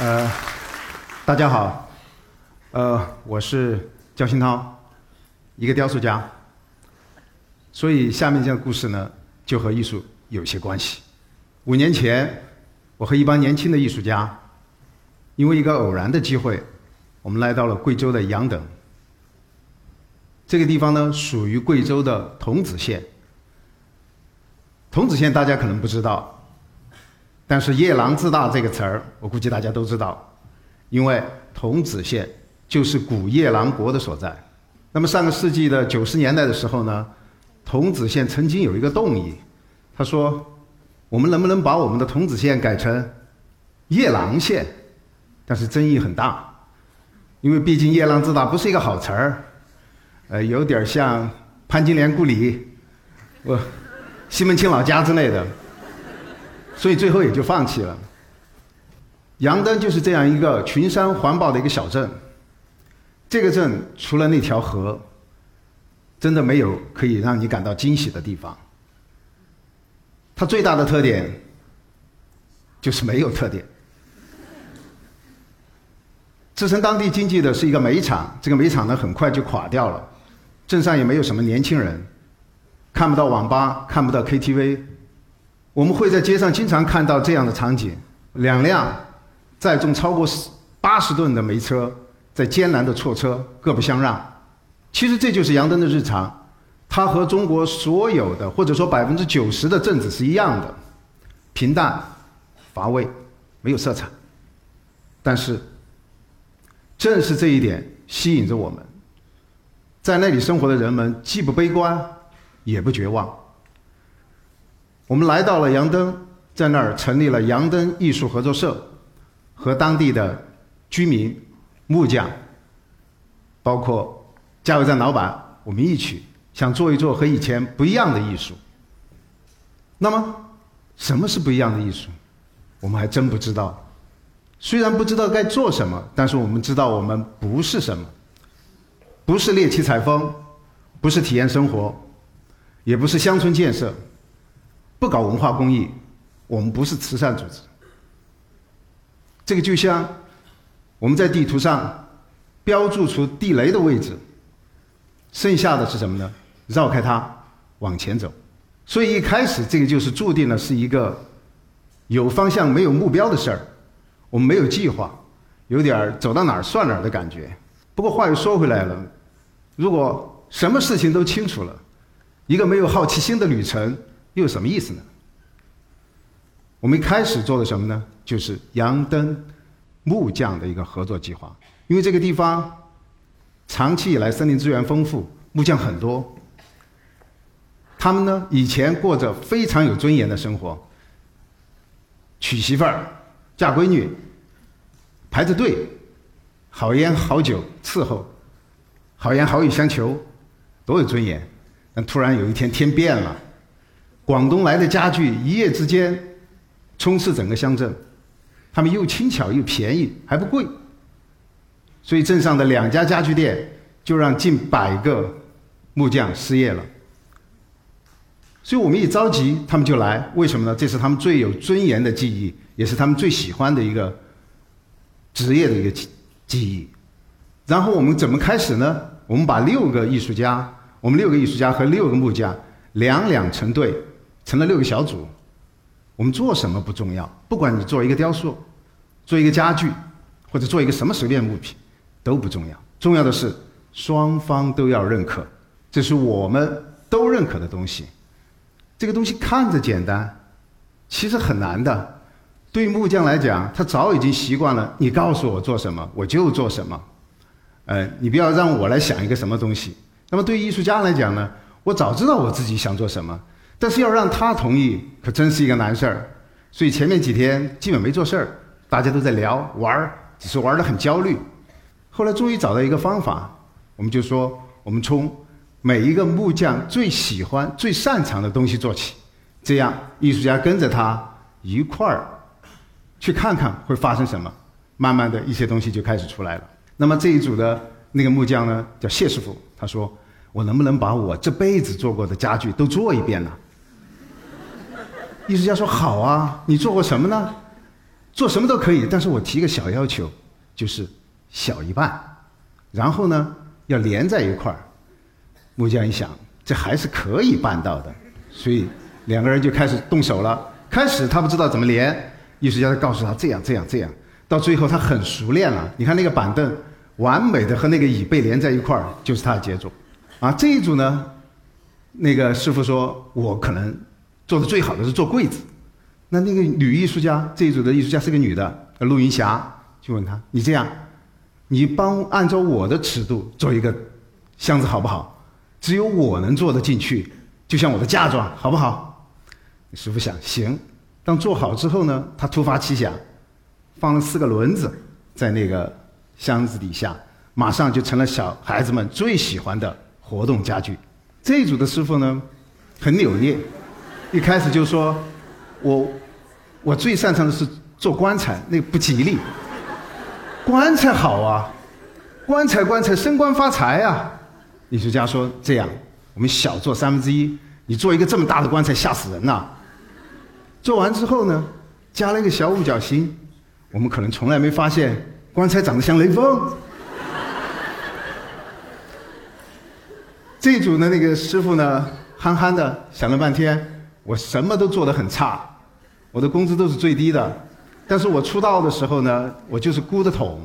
呃，大家好，呃，我是焦新涛，一个雕塑家。所以下面这个故事呢，就和艺术有些关系。五年前，我和一帮年轻的艺术家，因为一个偶然的机会，我们来到了贵州的杨等。这个地方呢，属于贵州的桐梓县。桐梓县大家可能不知道。但是“夜郎自大”这个词儿，我估计大家都知道，因为桐梓县就是古夜郎国的所在。那么上个世纪的九十年代的时候呢，桐梓县曾经有一个动议，他说：“我们能不能把我们的桐梓县改成夜郎县？”但是争议很大，因为毕竟“夜郎自大”不是一个好词儿，呃，有点像潘金莲故里、我西门庆老家之类的。所以最后也就放弃了。杨登就是这样一个群山环抱的一个小镇。这个镇除了那条河，真的没有可以让你感到惊喜的地方。它最大的特点就是没有特点。支撑当地经济的是一个煤厂，这个煤厂呢很快就垮掉了。镇上也没有什么年轻人，看不到网吧，看不到 KTV。我们会在街上经常看到这样的场景：两辆载重超过八十吨的煤车在艰难的错车，各不相让。其实这就是杨登的日常，他和中国所有的或者说百分之九十的镇子是一样的，平淡、乏味，没有色彩。但是，正是这一点吸引着我们，在那里生活的人们既不悲观，也不绝望。我们来到了杨登，在那儿成立了杨登艺术合作社，和当地的居民、木匠，包括加油站老板，我们一起想做一做和以前不一样的艺术。那么，什么是不一样的艺术？我们还真不知道。虽然不知道该做什么，但是我们知道我们不是什么，不是猎奇采风，不是体验生活，也不是乡村建设。不搞文化公益，我们不是慈善组织。这个就像我们在地图上标注出地雷的位置，剩下的是什么呢？绕开它往前走。所以一开始这个就是注定了是一个有方向没有目标的事儿，我们没有计划，有点走到哪儿算哪儿的感觉。不过话又说回来了，如果什么事情都清楚了，一个没有好奇心的旅程。又有什么意思呢？我们一开始做的什么呢？就是杨登木匠的一个合作计划。因为这个地方长期以来森林资源丰富，木匠很多。他们呢以前过着非常有尊严的生活，娶媳妇儿、嫁闺女，排着队，好烟好酒伺候，好言好语相求，多有尊严。但突然有一天天变了。广东来的家具一夜之间充斥整个乡镇，他们又轻巧又便宜还不贵，所以镇上的两家家具店就让近百个木匠失业了。所以我们一着急，他们就来，为什么呢？这是他们最有尊严的记忆，也是他们最喜欢的一个职业的一个记忆。然后我们怎么开始呢？我们把六个艺术家，我们六个艺术家和六个木匠两两成对。成了六个小组，我们做什么不重要，不管你做一个雕塑，做一个家具，或者做一个什么随便物品，都不重要。重要的是双方都要认可，这是我们都认可的东西。这个东西看着简单，其实很难的。对木匠来讲，他早已经习惯了，你告诉我做什么，我就做什么。呃，你不要让我来想一个什么东西。那么对艺术家来讲呢，我早知道我自己想做什么。但是要让他同意，可真是一个难事儿。所以前面几天基本没做事儿，大家都在聊玩儿，只是玩得很焦虑。后来终于找到一个方法，我们就说，我们从每一个木匠最喜欢、最擅长的东西做起，这样艺术家跟着他一块儿去看看会发生什么。慢慢的一些东西就开始出来了。那么这一组的那个木匠呢，叫谢师傅，他说：“我能不能把我这辈子做过的家具都做一遍呢？”艺术家说：“好啊，你做过什么呢？”做什么都可以，但是我提个小要求，就是小一半，然后呢要连在一块儿。木匠一想，这还是可以办到的，所以两个人就开始动手了。开始他不知道怎么连，艺术家就告诉他这样这样这样，到最后他很熟练了。你看那个板凳，完美的和那个椅背连在一块儿，就是他的杰作。啊，这一组呢，那个师傅说，我可能做的最好的是做柜子。那那个女艺术家，这一组的艺术家是个女的，陆云霞，就问他：“你这样，你帮按照我的尺度做一个箱子好不好？只有我能做得进去，就像我的嫁妆，好不好？”师傅想，行。当做好之后呢，他突发奇想，放了四个轮子在那个箱子底下，马上就成了小孩子们最喜欢的。活动家具，这一组的师傅呢，很扭捏，一开始就说：“我，我最擅长的是做棺材，那个不吉利。棺材好啊，棺材棺材升官发财啊。”艺术家说：“这样，我们小做三分之一，你做一个这么大的棺材吓死人呐。”做完之后呢，加了一个小五角星，我们可能从来没发现棺材长得像雷锋。这组的那个师傅呢，憨憨的想了半天，我什么都做得很差，我的工资都是最低的，但是我出道的时候呢，我就是箍的桶，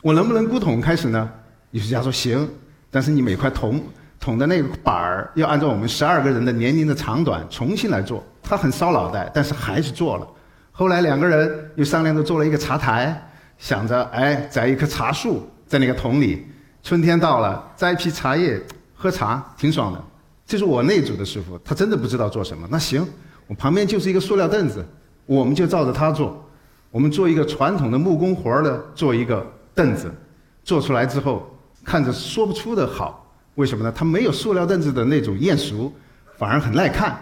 我能不能箍桶开始呢？艺术家说行，但是你每块桶桶的那个板儿要按照我们十二个人的年龄的长短重新来做，他很烧脑袋，但是还是做了。后来两个人又商量着做了一个茶台，想着哎栽一棵茶树在那个桶里，春天到了摘一批茶叶。喝茶挺爽的，这是我那组的师傅，他真的不知道做什么。那行，我旁边就是一个塑料凳子，我们就照着他做。我们做一个传统的木工活儿的，做一个凳子，做出来之后看着说不出的好，为什么呢？它没有塑料凳子的那种艳俗，反而很耐看。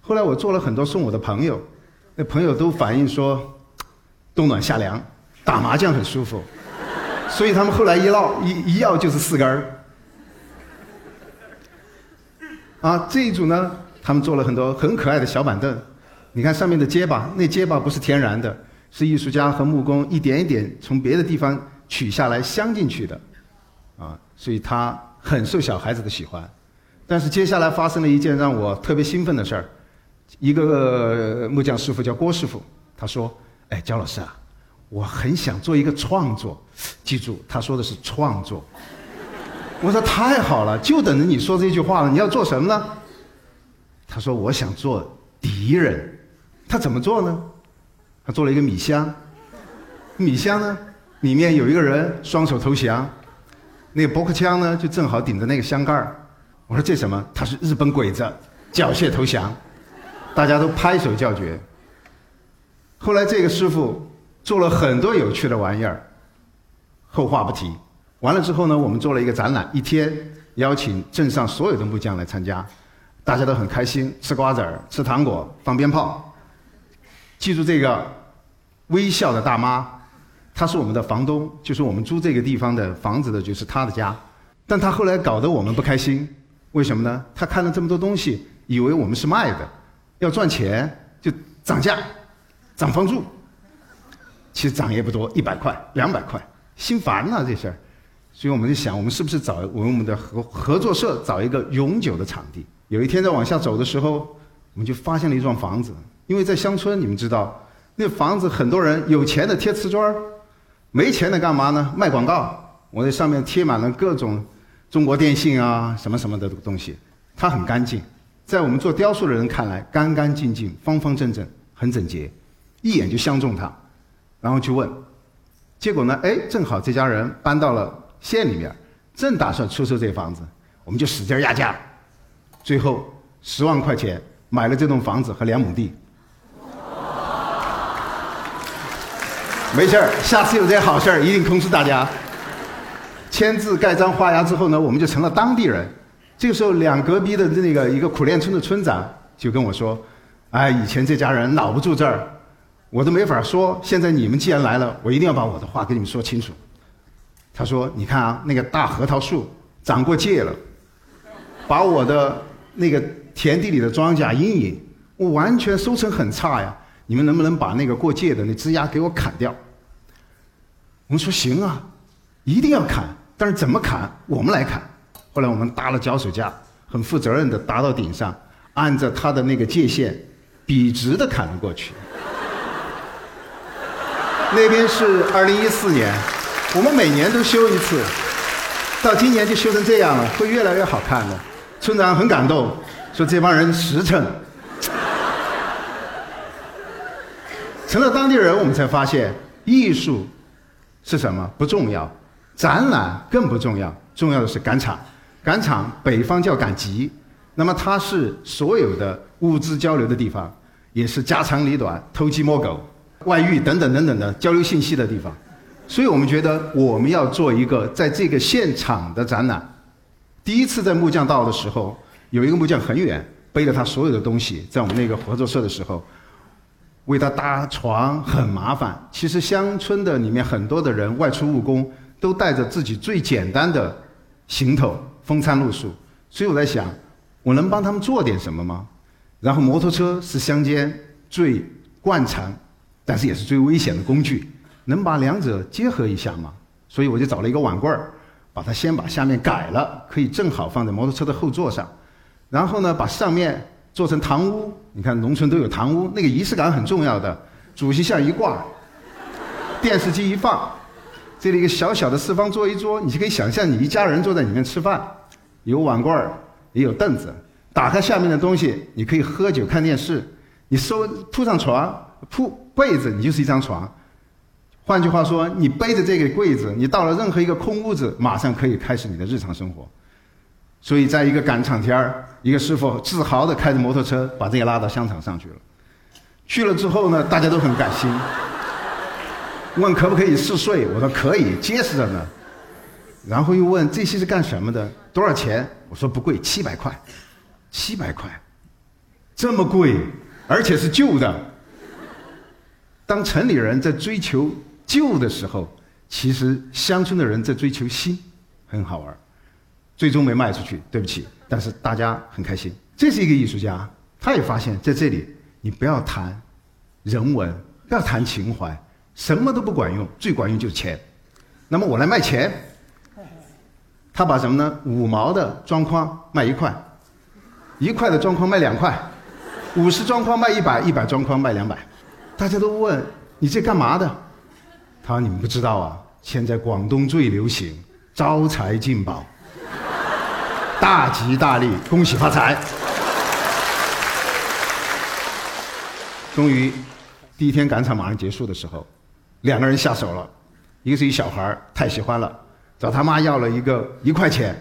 后来我做了很多送我的朋友，那朋友都反映说，冬暖夏凉，打麻将很舒服，所以他们后来一唠一一要就是四根儿。啊，这一组呢，他们做了很多很可爱的小板凳，你看上面的结巴，那结巴不是天然的，是艺术家和木工一点一点从别的地方取下来镶进去的，啊，所以它很受小孩子的喜欢。但是接下来发生了一件让我特别兴奋的事儿，一个木匠师傅叫郭师傅，他说：“哎，焦老师啊，我很想做一个创作，记住，他说的是创作。”我说太好了，就等着你说这句话了。你要做什么呢？他说我想做敌人。他怎么做呢？他做了一个米箱，米箱呢里面有一个人双手投降，那个驳壳枪呢就正好顶着那个箱盖儿。我说这什么？他是日本鬼子，缴械投降。大家都拍手叫绝。后来这个师傅做了很多有趣的玩意儿，后话不提。完了之后呢，我们做了一个展览，一天邀请镇上所有的木匠来参加，大家都很开心，吃瓜子儿、吃糖果、放鞭炮。记住这个微笑的大妈，她是我们的房东，就是我们租这个地方的房子的，就是她的家。但她后来搞得我们不开心，为什么呢？她看了这么多东西，以为我们是卖的，要赚钱就涨价，涨房租。其实涨也不多，一百块、两百块，心烦呐这事儿。所以我们就想，我们是不是找我们的合合作社找一个永久的场地？有一天在往下走的时候，我们就发现了一幢房子。因为在乡村，你们知道，那房子很多人有钱的贴瓷砖没钱的干嘛呢？卖广告。我在上面贴满了各种中国电信啊什么什么的东西。它很干净，在我们做雕塑的人看来，干干净净、方方正正、很整洁，一眼就相中它。然后去问，结果呢？哎，正好这家人搬到了。县里面正打算出售这房子，我们就使劲压价，最后十万块钱买了这栋房子和两亩地。没事儿，下次有这好事儿一定通知大家。签字盖章画押之后呢，我们就成了当地人。这个时候，两隔壁的那个一个苦练村的村长就跟我说：“哎，以前这家人老不住这儿，我都没法说。现在你们既然来了，我一定要把我的话跟你们说清楚。”他说：“你看啊，那个大核桃树长过界了，把我的那个田地里的庄稼阴影，我完全收成很差呀。你们能不能把那个过界的那枝丫给我砍掉？我们说行啊，一定要砍，但是怎么砍？我们来砍。后来我们搭了脚手架，很负责任的搭到顶上，按着它的那个界限，笔直的砍了过去。那边是二零一四年，我们每年都修一次，到今年就修成这样了，会越来越好看的。村长很感动，说这帮人实诚。成了当地人，我们才发现艺术是什么不重要，展览更不重要，重要的是赶场。赶场，北方叫赶集，那么它是所有的物资交流的地方，也是家长里短、偷鸡摸狗、外遇等等等等的交流信息的地方。所以我们觉得我们要做一个在这个现场的展览。第一次在木匠道的时候，有一个木匠很远，背着他所有的东西，在我们那个合作社的时候，为他搭床很麻烦。其实乡村的里面很多的人外出务工，都带着自己最简单的行头。风餐露宿，所以我在想，我能帮他们做点什么吗？然后摩托车是乡间最惯常，但是也是最危险的工具，能把两者结合一下吗？所以我就找了一个碗柜儿，把它先把下面改了，可以正好放在摩托车的后座上，然后呢，把上面做成堂屋。你看农村都有堂屋，那个仪式感很重要的。主席像一挂，电视机一放。这里一个小小的四方桌一桌，你就可以想象你一家人坐在里面吃饭，有碗柜儿，也有凳子。打开下面的东西，你可以喝酒看电视。你收铺上床，铺被子，你就是一张床。换句话说，你背着这个柜子，你到了任何一个空屋子，马上可以开始你的日常生活。所以，在一个赶场天儿，一个师傅自豪地开着摩托车把这个拉到香场上去了。去了之后呢，大家都很感心。问可不可以试睡？我说可以，结实着呢。然后又问这些是干什么的？多少钱？我说不贵，七百块。七百块，这么贵，而且是旧的。当城里人在追求旧的时候，其实乡村的人在追求新，很好玩。最终没卖出去，对不起，但是大家很开心。这是一个艺术家，他也发现在这里，你不要谈人文，不要谈情怀。什么都不管用，最管用就是钱。那么我来卖钱，他把什么呢？五毛的装框卖一块，一块的装框卖两块，五十装框卖一百，一百装框卖两百。大家都问你这干嘛的？他说你们不知道啊，现在广东最流行招财进宝，大吉大利，恭喜发财。终于，第一天赶场马上结束的时候。两个人下手了，一个是一小孩，太喜欢了，找他妈要了一个一块钱，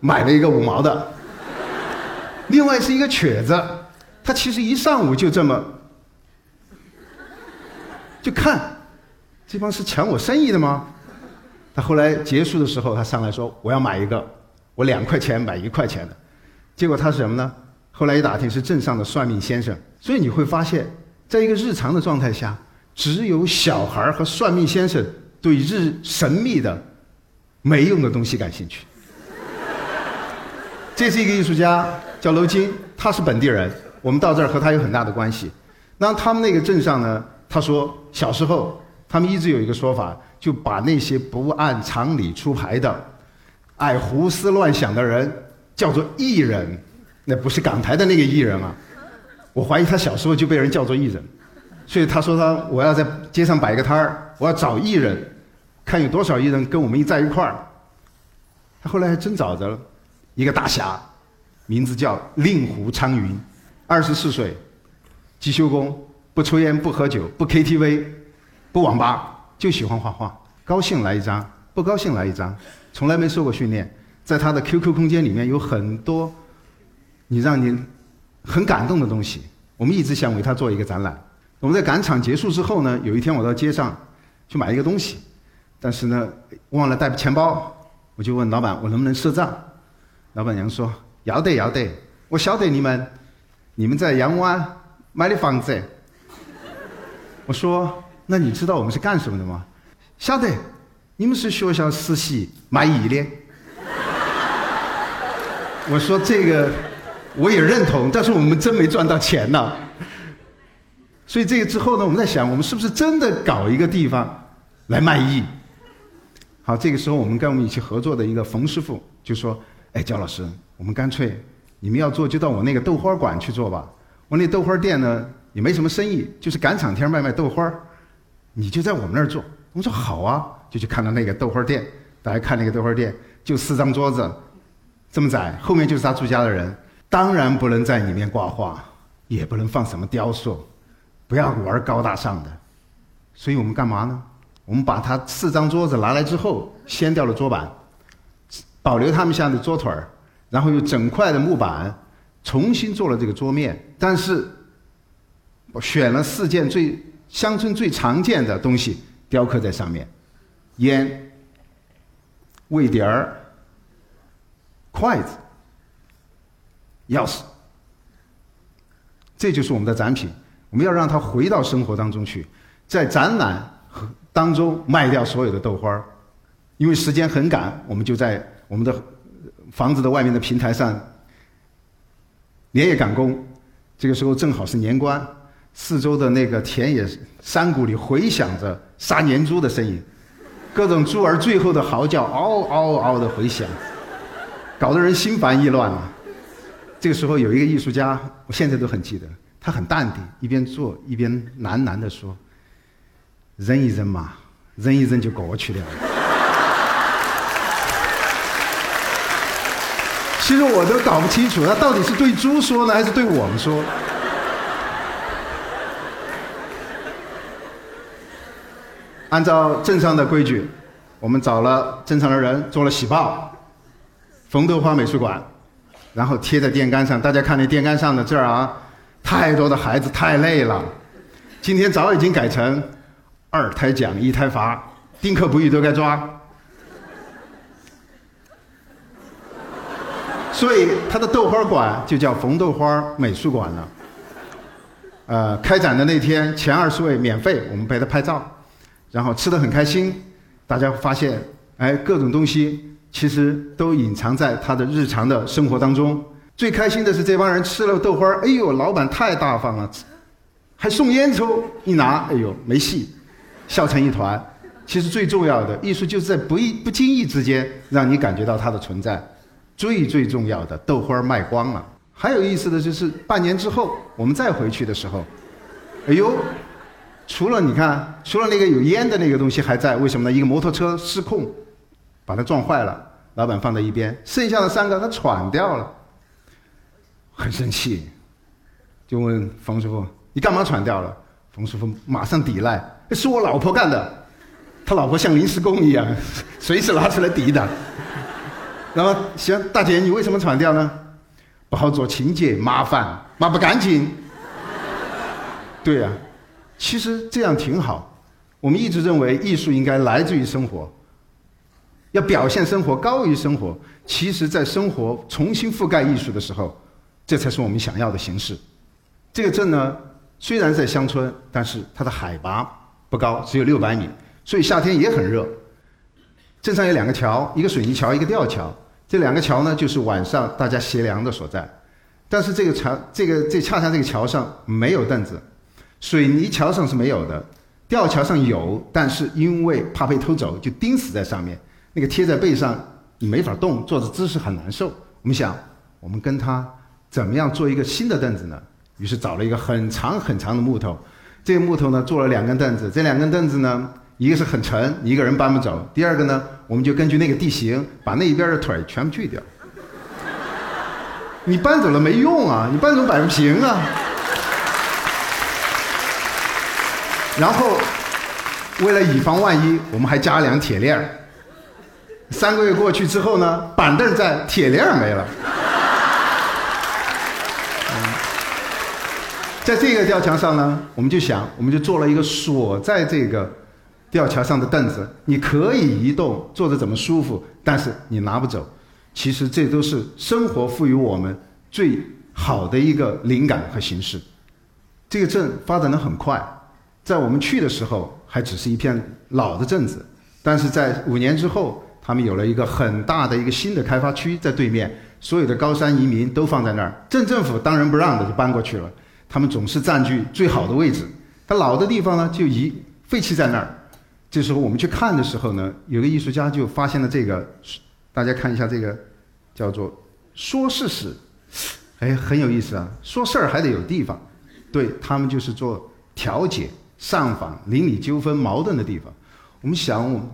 买了一个五毛的。另外是一个瘸子，他其实一上午就这么，就看，这帮是抢我生意的吗？他后来结束的时候，他上来说我要买一个，我两块钱买一块钱的，结果他是什么呢？后来一打听是镇上的算命先生，所以你会发现，在一个日常的状态下。只有小孩和算命先生对日神秘的、没用的东西感兴趣。这是一个艺术家，叫娄金，他是本地人。我们到这儿和他有很大的关系。那他们那个镇上呢？他说小时候他们一直有一个说法，就把那些不按常理出牌的、爱胡思乱想的人叫做艺人。那不是港台的那个艺人啊！我怀疑他小时候就被人叫做艺人。所以他说他我要在街上摆个摊儿，我要找艺人，看有多少艺人跟我们一在一块儿。他后来还真找着了，一个大侠，名字叫令狐昌云，二十四岁，机修工，不抽烟不喝酒不 KTV，不网吧，就喜欢画画，高兴来一张，不高兴来一张，从来没受过训练。在他的 QQ 空间里面有很多，你让你很感动的东西。我们一直想为他做一个展览。我们在赶场结束之后呢，有一天我到街上去买一个东西，但是呢忘了带钱包，我就问老板我能不能赊账，老板娘说要得要得，我晓得你们，你们在阳湾买的房子。我说那你知道我们是干什么的吗？晓得，你们是学校实习卖艺的。我说这个我也认同，但是我们真没赚到钱呢。所以这个之后呢，我们在想，我们是不是真的搞一个地方来卖艺？好，这个时候我们跟我们一起合作的一个冯师傅就说：“哎，焦老师，我们干脆你们要做就到我那个豆花馆去做吧。我那豆花店呢也没什么生意，就是赶场天卖卖豆花，你就在我们那儿做。”我说：“好啊。”就去看到那个豆花店，大家看那个豆花店，就四张桌子，这么窄，后面就是他住家的人，当然不能在里面挂画，也不能放什么雕塑，不要玩高大上的，所以我们干嘛呢？我们把他四张桌子拿来之后，掀掉了桌板，保留他们家的桌腿儿，然后用整块的木板重新做了这个桌面，但是我选了四件最乡村最常见的东西雕刻在上面。烟、味碟儿、筷子、钥匙，这就是我们的展品。我们要让它回到生活当中去，在展览当中卖掉所有的豆花儿。因为时间很赶，我们就在我们的房子的外面的平台上连夜赶工。这个时候正好是年关，四周的那个田野山谷里回响着杀年猪的声音。各种猪儿最后的嚎叫，嗷嗷嗷的回响，搞得人心烦意乱啊。这个时候有一个艺术家，我现在都很记得，他很淡定，一边做一边喃喃地说：“忍一忍嘛，忍一忍就过去了。”其实我都搞不清楚，他到底是对猪说呢，还是对我们说？按照镇上的规矩，我们找了镇上的人做了喜报，冯豆花美术馆，然后贴在电杆上。大家看那电杆上的字儿啊，太多的孩子太累了。今天早已经改成二胎奖一胎罚，丁克不育都该抓。所以他的豆花馆就叫冯豆花美术馆了。呃，开展的那天前二十位免费，我们陪他拍照。然后吃的很开心，大家发现，哎，各种东西其实都隐藏在他的日常的生活当中。最开心的是这帮人吃了豆花哎呦，老板太大方了，还送烟抽，一拿，哎呦，没戏，笑成一团。其实最重要的艺术就是在不意不经意之间让你感觉到它的存在。最最重要的豆花卖光了。还有意思的就是半年之后我们再回去的时候，哎呦。除了你看，除了那个有烟的那个东西还在，为什么呢？一个摩托车失控，把它撞坏了，老板放在一边，剩下的三个他喘掉了，很生气，就问冯师傅：“你干嘛喘掉了？”冯师傅马上抵赖：“是我老婆干的，他老婆像临时工一样，随时拿出来抵挡。”那么行，大姐你为什么喘掉呢？不好做清洁，麻烦，抹不干净。对呀。其实这样挺好。我们一直认为艺术应该来自于生活，要表现生活高于生活。其实，在生活重新覆盖艺术的时候，这才是我们想要的形式。这个镇呢，虽然在乡村，但是它的海拔不高，只有六百米，所以夏天也很热。镇上有两个桥，一个水泥桥，一个吊桥。这两个桥呢，就是晚上大家歇凉的所在。但是这个桥，这个这恰恰这个桥上没有凳子。水泥桥上是没有的，吊桥上有，但是因为怕被偷走，就钉死在上面。那个贴在背上，你没法动，坐的姿势很难受。我们想，我们跟他怎么样做一个新的凳子呢？于是找了一个很长很长的木头，这个木头呢做了两根凳子，这两根凳子呢，一个是很沉，一个人搬不走；第二个呢，我们就根据那个地形，把那一边的腿全部锯掉。你搬走了没用啊，你搬走摆不平啊。然后，为了以防万一，我们还加了两铁链。三个月过去之后呢，板凳在，铁链没了。在这个吊桥上呢，我们就想，我们就做了一个锁在这个吊桥上的凳子，你可以移动，坐着怎么舒服，但是你拿不走。其实这都是生活赋予我们最好的一个灵感和形式。这个镇发展的很快。在我们去的时候，还只是一片老的镇子，但是在五年之后，他们有了一个很大的一个新的开发区在对面，所有的高山移民都放在那儿，镇政府当仁不让的就搬过去了。他们总是占据最好的位置，它老的地方呢就遗废弃在那儿。这时候我们去看的时候呢，有个艺术家就发现了这个，大家看一下这个，叫做“说事史”，哎，很有意思啊。说事儿还得有地方，对他们就是做调解、上访、邻里纠纷、矛盾的地方。我们想，我们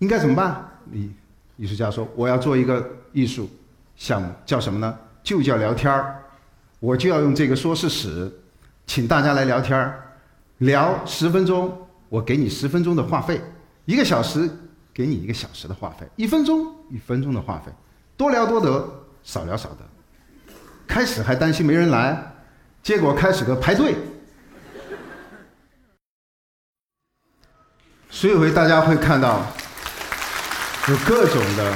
应该怎么办？艺艺术家说：“我要做一个艺术项目，叫什么呢？就叫聊天儿。我就要用这个说事史，请大家来聊天儿，聊十分钟。”我给你十分钟的话费，一个小时给你一个小时的话费，一分钟一分钟的话费，多聊多得，少聊少得。开始还担心没人来，结果开始个排队。所以回大家会看到，有各种的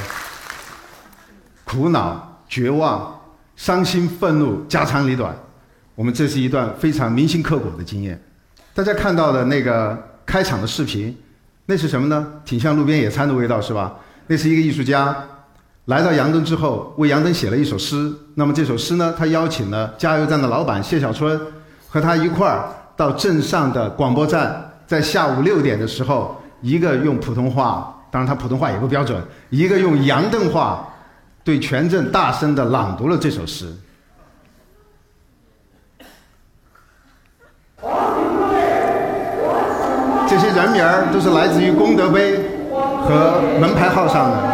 苦恼、绝望、伤心、愤怒，家长里短。我们这是一段非常铭心刻骨的经验。大家看到的那个。开场的视频，那是什么呢？挺像路边野餐的味道，是吧？那是一个艺术家来到杨登之后，为杨登写了一首诗。那么这首诗呢，他邀请了加油站的老板谢小春，和他一块儿到镇上的广播站，在下午六点的时候，一个用普通话，当然他普通话也不标准，一个用杨邓话，对全镇大声的朗读了这首诗。这些人名儿都是来自于功德碑和门牌号上的。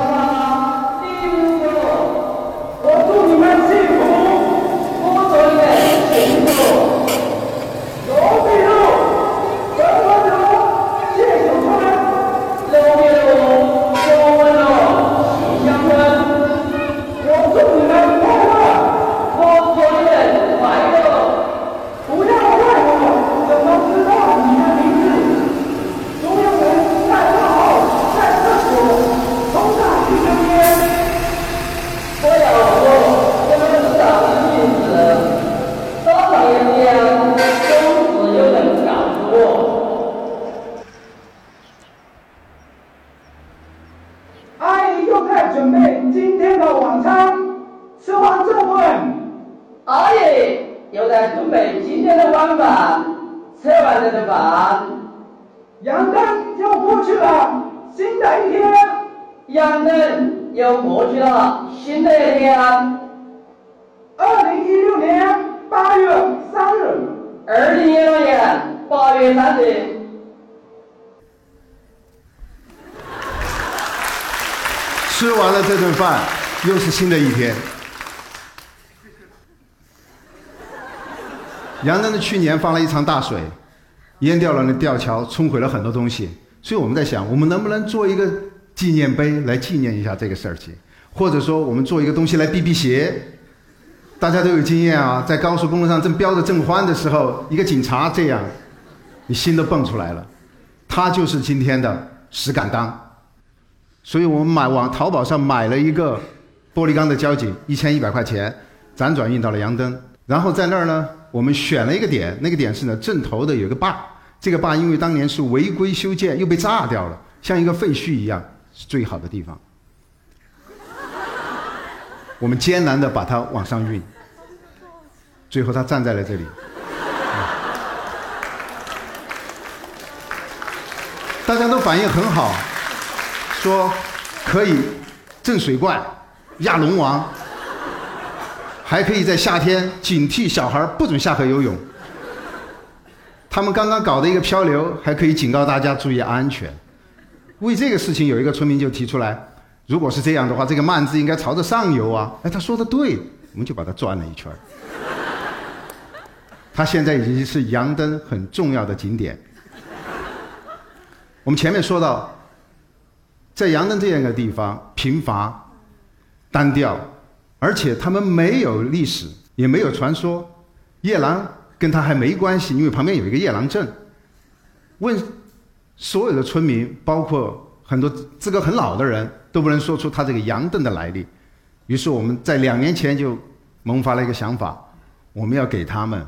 吃完了这顿饭又是新的一天。杨登的去年放了一场大水，淹掉了那吊桥，冲毁了很多东西。所以我们在想，我们能不能做一个纪念碑来纪念一下这个事儿情？或者说，我们做一个东西来避避邪？大家都有经验啊，在高速公路上正飙得正欢的时候，一个警察这样，你心都蹦出来了。他就是今天的石敢当。所以我们买往淘宝上买了一个。玻璃钢的交警一千一百块钱，辗转运到了杨登，然后在那儿呢，我们选了一个点，那个点是呢镇头的有一个坝，这个坝因为当年是违规修建，又被炸掉了，像一个废墟一样，是最好的地方。我们艰难的把它往上运，最后他站在了这里，大家都反应很好，说可以镇水怪。压龙王，还可以在夏天警惕小孩不准下河游泳。他们刚刚搞的一个漂流，还可以警告大家注意安全。为这个事情，有一个村民就提出来：如果是这样的话，这个慢字应该朝着上游啊。哎，他说的对，我们就把它转了一圈他现在已经是阳登很重要的景点。我们前面说到，在杨登这样一个地方，贫乏。单调，而且他们没有历史，也没有传说。夜郎跟他还没关系，因为旁边有一个夜郎镇。问所有的村民，包括很多资格很老的人，都不能说出他这个杨邓的来历。于是我们在两年前就萌发了一个想法，我们要给他们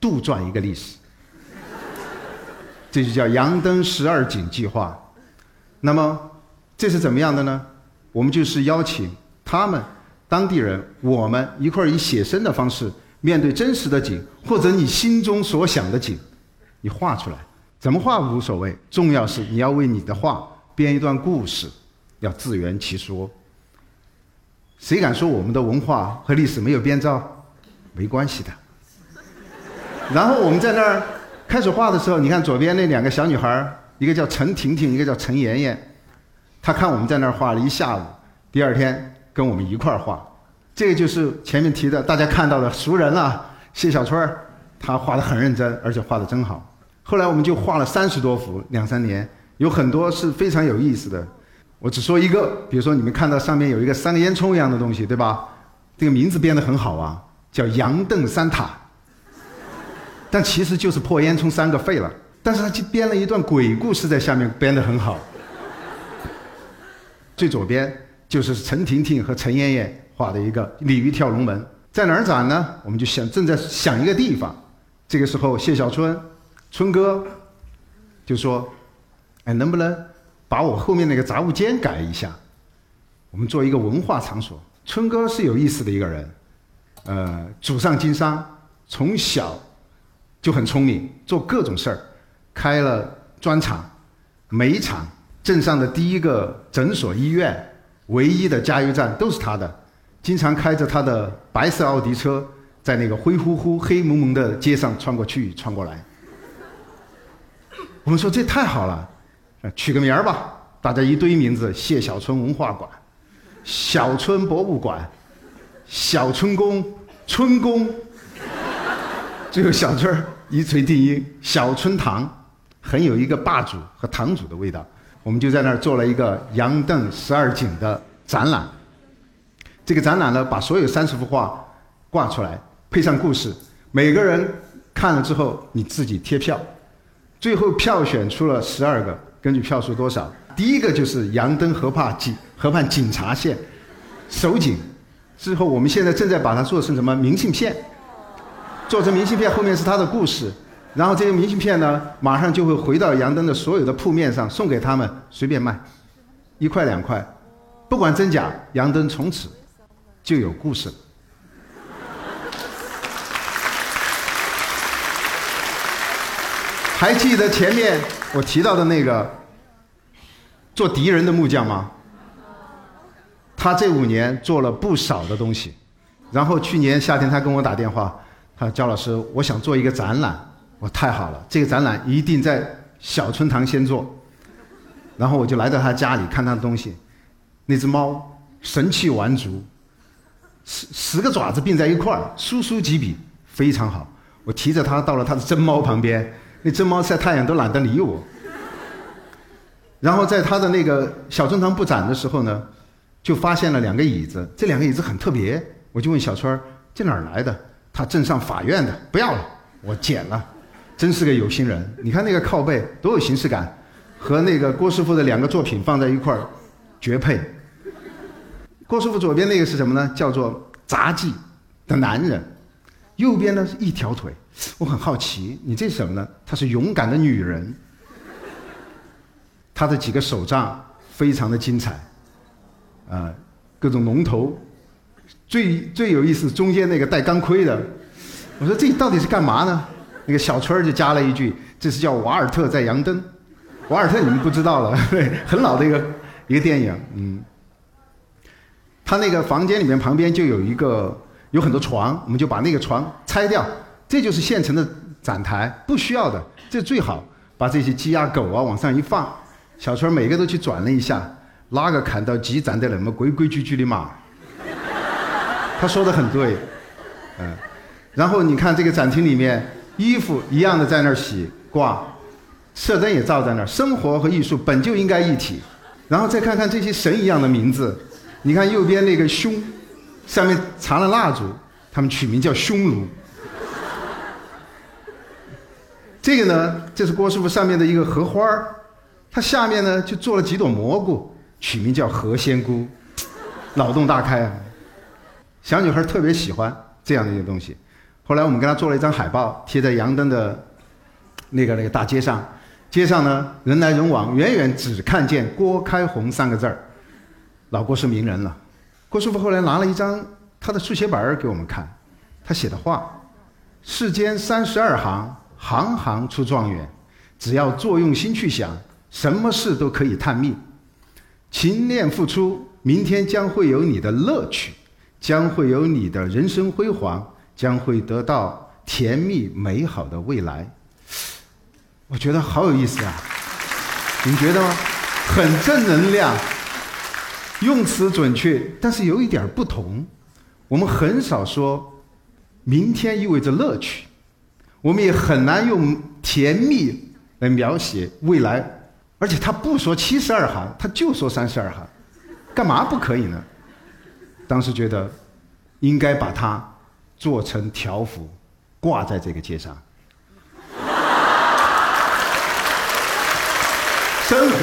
杜撰一个历史，这就叫杨登十二景计划。那么这是怎么样的呢？我们就是邀请。他们当地人，我们一块儿以写生的方式面对真实的景，或者你心中所想的景，你画出来，怎么画无所谓，重要是你要为你的画编一段故事，要自圆其说。谁敢说我们的文化和历史没有编造？没关系的。然后我们在那儿开始画的时候，你看左边那两个小女孩，一个叫陈婷婷，一个叫陈妍妍。他看我们在那儿画了一下午，第二天跟我们一块儿画。这个就是前面提的，大家看到的熟人了，谢小春儿，他画的很认真，而且画的真好。后来我们就画了三十多幅，两三年，有很多是非常有意思的。我只说一个，比如说你们看到上面有一个三个烟囱一样的东西，对吧？这个名字编得很好啊，叫杨邓三塔。但其实就是破烟囱三个废了，但是他就编了一段鬼故事在下面，编得很好。最左边就是陈婷婷和陈妍妍。画的一个鲤鱼跳龙门，在哪儿展呢？我们就想正在想一个地方。这个时候，谢小春，春哥就说：“哎，能不能把我后面那个杂物间改一下？我们做一个文化场所。”春哥是有意思的一个人，呃，祖上经商，从小就很聪明，做各种事儿，开了砖厂、煤厂，镇上的第一个诊所、医院，唯一的加油站都是他的。经常开着他的白色奥迪车，在那个灰乎乎、黑蒙蒙的街上穿过去、穿过来。我们说这太好了，取个名儿吧，大家一堆名字：谢小春文化馆、小春博物馆、小春宫、春宫。最后小春一锤定音：小春堂，很有一个霸主和堂主的味道。我们就在那儿做了一个杨邓十二景的展览。这个展览呢，把所有三十幅画挂出来，配上故事，每个人看了之后，你自己贴票，最后票选出了十二个，根据票数多少，第一个就是杨登河畔警河畔警察线，守警，之后我们现在正在把它做成什么明信片，做成明信片后面是他的故事，然后这些明信片呢，马上就会回到杨登的所有的铺面上，送给他们随便卖，一块两块，不管真假，杨登从此。就有故事。还记得前面我提到的那个做敌人的木匠吗？他这五年做了不少的东西，然后去年夏天他跟我打电话，他说：“焦老师，我想做一个展览。”我：“太好了，这个展览一定在小春堂先做。”然后我就来到他家里看他的东西，那只猫神气完足。十十个爪子并在一块儿，疏疏几笔，非常好。我提着它到了他的真猫旁边，那真猫晒太阳都懒得理我。然后在他的那个小春堂布展的时候呢，就发现了两个椅子，这两个椅子很特别。我就问小春儿：“这哪儿来的？”他镇上法院的，不要了，我捡了。真是个有心人。你看那个靠背多有形式感，和那个郭师傅的两个作品放在一块儿，绝配。郭师傅左边那个是什么呢？叫做杂技的男人，右边呢是一条腿。我很好奇，你这是什么呢？他是勇敢的女人。他的几个手杖非常的精彩，啊，各种龙头。最最有意思，中间那个戴钢盔的，我说这到底是干嘛呢？那个小春儿就加了一句：“这是叫瓦尔特在扬登。”瓦尔特你们不知道了，对很老的一个一个电影，嗯。他那个房间里面旁边就有一个有很多床，我们就把那个床拆掉，这就是现成的展台，不需要的，这最好把这些鸡鸭狗啊往上一放，小春每个都去转了一下，哪个看到鸡站在那么规规矩矩的嘛？他说的很对，嗯，然后你看这个展厅里面衣服一样的在那儿洗挂，射灯也照在那儿，生活和艺术本就应该一体，然后再看看这些神一样的名字。你看右边那个胸，上面藏了蜡烛，他们取名叫匈奴。这个呢，这是郭师傅上面的一个荷花儿，它下面呢就做了几朵蘑菇，取名叫何仙姑，脑洞大开啊！小女孩特别喜欢这样的一个东西。后来我们给他做了一张海报，贴在杨登的那个那个大街上，街上呢人来人往，远远只看见郭开红三个字儿。老郭是名人了，郭师傅后来拿了一张他的速写本儿给我们看，他写的话：“世间三十二行，行行出状元，只要作用心去想，什么事都可以探秘。勤练付出，明天将会有你的乐趣，将会有你的人生辉煌，将会得到甜蜜美好的未来。我觉得好有意思啊！你觉得吗？很正能量，用词准确，但是有一点不同。我们很少说明天意味着乐趣，我们也很难用甜蜜来描写未来。而且他不说七十二行，他就说三十二行，干嘛不可以呢？当时觉得应该把它做成条幅，挂在这个街上。生活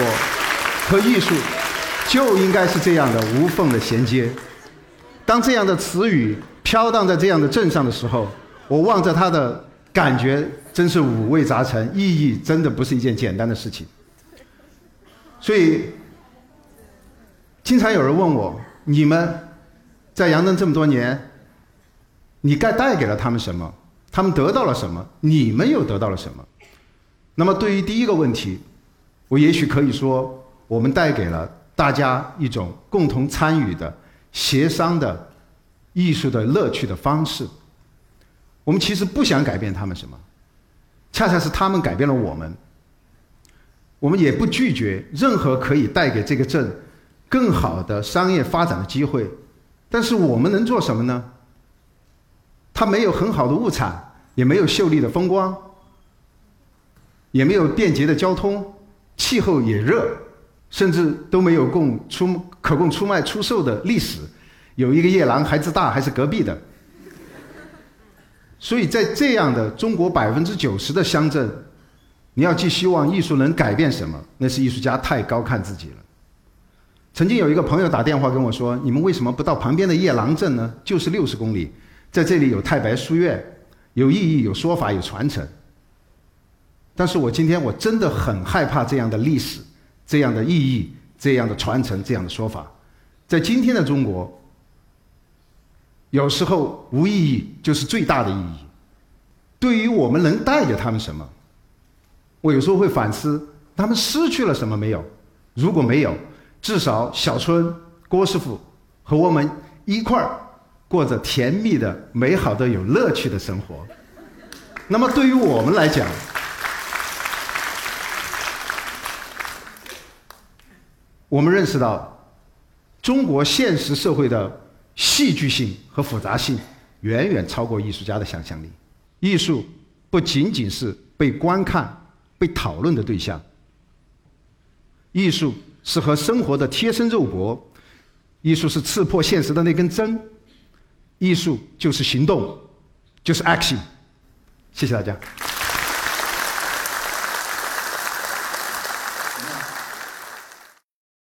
和艺术就应该是这样的无缝的衔接。当这样的词语飘荡在这样的镇上的时候，我望着它的感觉真是五味杂陈，意义真的不是一件简单的事情。所以，经常有人问我：你们在杨登这么多年，你该带给了他们什么？他们得到了什么？你们又得到了什么？那么，对于第一个问题，我也许可以说，我们带给了大家一种共同参与的、协商的艺术的乐趣的方式。我们其实不想改变他们什么，恰恰是他们改变了我们。我们也不拒绝任何可以带给这个镇更好的商业发展的机会，但是我们能做什么呢？它没有很好的物产，也没有秀丽的风光，也没有便捷的交通，气候也热，甚至都没有供出可供出卖出售的历史。有一个夜郎孩子大，还是隔壁的。所以在这样的中国百分之九十的乡镇。你要寄希望艺术能改变什么？那是艺术家太高看自己了。曾经有一个朋友打电话跟我说：“你们为什么不到旁边的夜郎镇呢？就是六十公里，在这里有太白书院，有意义、有说法、有传承。”但是我今天我真的很害怕这样的历史、这样的意义、这样的传承、这样的说法，在今天的中国，有时候无意义就是最大的意义。对于我们能带给他们什么？我有时候会反思，他们失去了什么没有？如果没有，至少小春、郭师傅和我们一块儿过着甜蜜的、美好的、有乐趣的生活。那么对于我们来讲，我们认识到，中国现实社会的戏剧性和复杂性远远超过艺术家的想象力。艺术不仅仅是被观看。被讨论的对象，艺术是和生活的贴身肉搏，艺术是刺破现实的那根针，艺术就是行动，就是 action。谢谢大家。